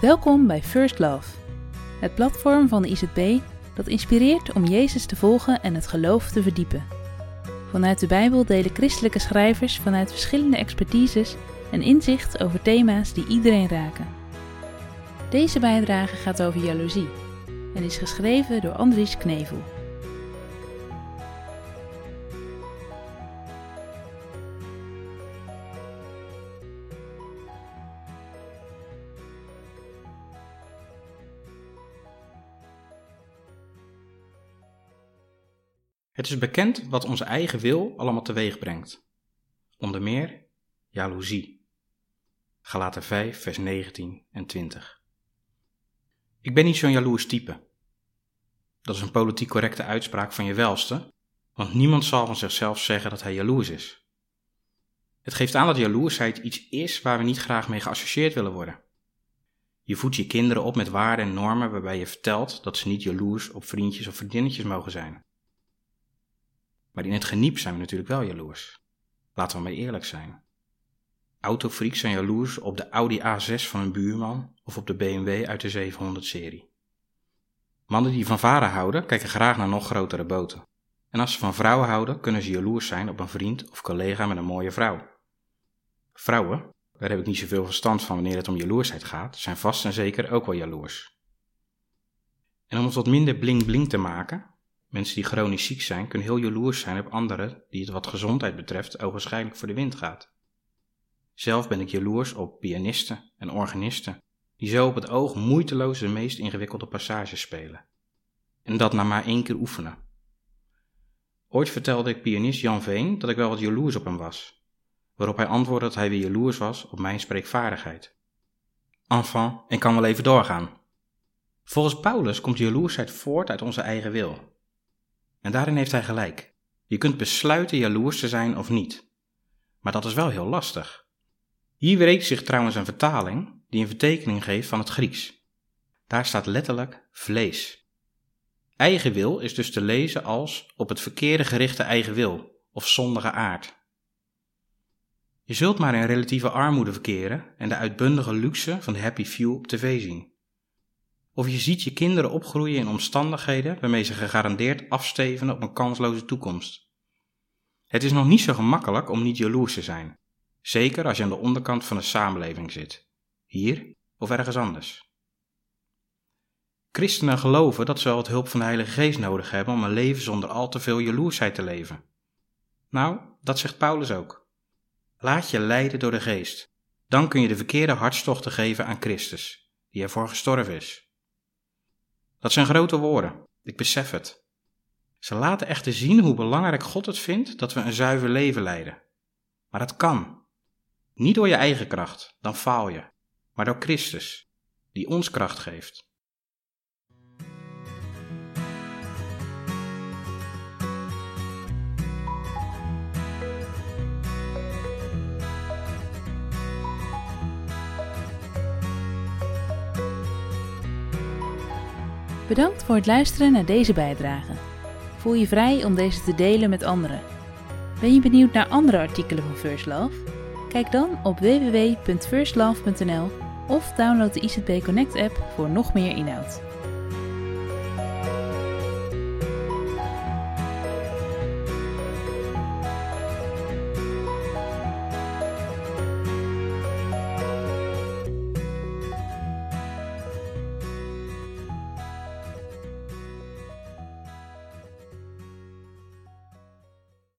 Welkom bij First Love, het platform van de IZB dat inspireert om Jezus te volgen en het geloof te verdiepen. Vanuit de Bijbel delen christelijke schrijvers vanuit verschillende expertises een inzicht over thema's die iedereen raken. Deze bijdrage gaat over jaloezie en is geschreven door Andries Knevel. Het is bekend wat onze eigen wil allemaal teweeg brengt. Onder meer jaloezie. Galaten 5, vers 19 en 20. Ik ben niet zo'n jaloers type. Dat is een politiek correcte uitspraak van je welste, want niemand zal van zichzelf zeggen dat hij jaloers is. Het geeft aan dat jaloersheid iets is waar we niet graag mee geassocieerd willen worden. Je voedt je kinderen op met waarden en normen waarbij je vertelt dat ze niet jaloers op vriendjes of vriendinnetjes mogen zijn. Maar in het geniep zijn we natuurlijk wel jaloers. Laten we maar eerlijk zijn. Autofreaks zijn jaloers op de Audi A6 van een buurman of op de BMW uit de 700-serie. Mannen die van varen houden, kijken graag naar nog grotere boten. En als ze van vrouwen houden, kunnen ze jaloers zijn op een vriend of collega met een mooie vrouw. Vrouwen, daar heb ik niet zoveel verstand van wanneer het om jaloersheid gaat, zijn vast en zeker ook wel jaloers. En om het wat minder bling-bling te maken, Mensen die chronisch ziek zijn, kunnen heel jaloers zijn op anderen die het wat gezondheid betreft ogenschijnlijk voor de wind gaat. Zelf ben ik jaloers op pianisten en organisten, die zo op het oog moeiteloos de meest ingewikkelde passages spelen. En dat na maar één keer oefenen. Ooit vertelde ik pianist Jan Veen dat ik wel wat jaloers op hem was, waarop hij antwoordde dat hij weer jaloers was op mijn spreekvaardigheid. Enfin, ik kan wel even doorgaan. Volgens Paulus komt jaloersheid voort uit onze eigen wil. En daarin heeft hij gelijk. Je kunt besluiten jaloers te zijn of niet. Maar dat is wel heel lastig. Hier wreekt zich trouwens een vertaling die een vertekening geeft van het Grieks. Daar staat letterlijk vlees. Eigen wil is dus te lezen als op het verkeerde gerichte eigen wil of zondige aard. Je zult maar in relatieve armoede verkeren en de uitbundige luxe van de happy few op tv zien. Of je ziet je kinderen opgroeien in omstandigheden waarmee ze gegarandeerd afstevenen op een kansloze toekomst. Het is nog niet zo gemakkelijk om niet jaloers te zijn, zeker als je aan de onderkant van de samenleving zit, hier of ergens anders. Christenen geloven dat ze wel wat hulp van de Heilige Geest nodig hebben om een leven zonder al te veel jaloersheid te leven. Nou, dat zegt Paulus ook. Laat je leiden door de Geest. Dan kun je de verkeerde hartstochten geven aan Christus, die ervoor gestorven is. Dat zijn grote woorden, ik besef het. Ze laten echter zien hoe belangrijk God het vindt dat we een zuiver leven leiden. Maar dat kan. Niet door je eigen kracht, dan faal je, maar door Christus, die ons kracht geeft. Bedankt voor het luisteren naar deze bijdrage. Voel je vrij om deze te delen met anderen. Ben je benieuwd naar andere artikelen van First Love? Kijk dan op www.firstlove.nl of download de ICB Connect app voor nog meer inhoud.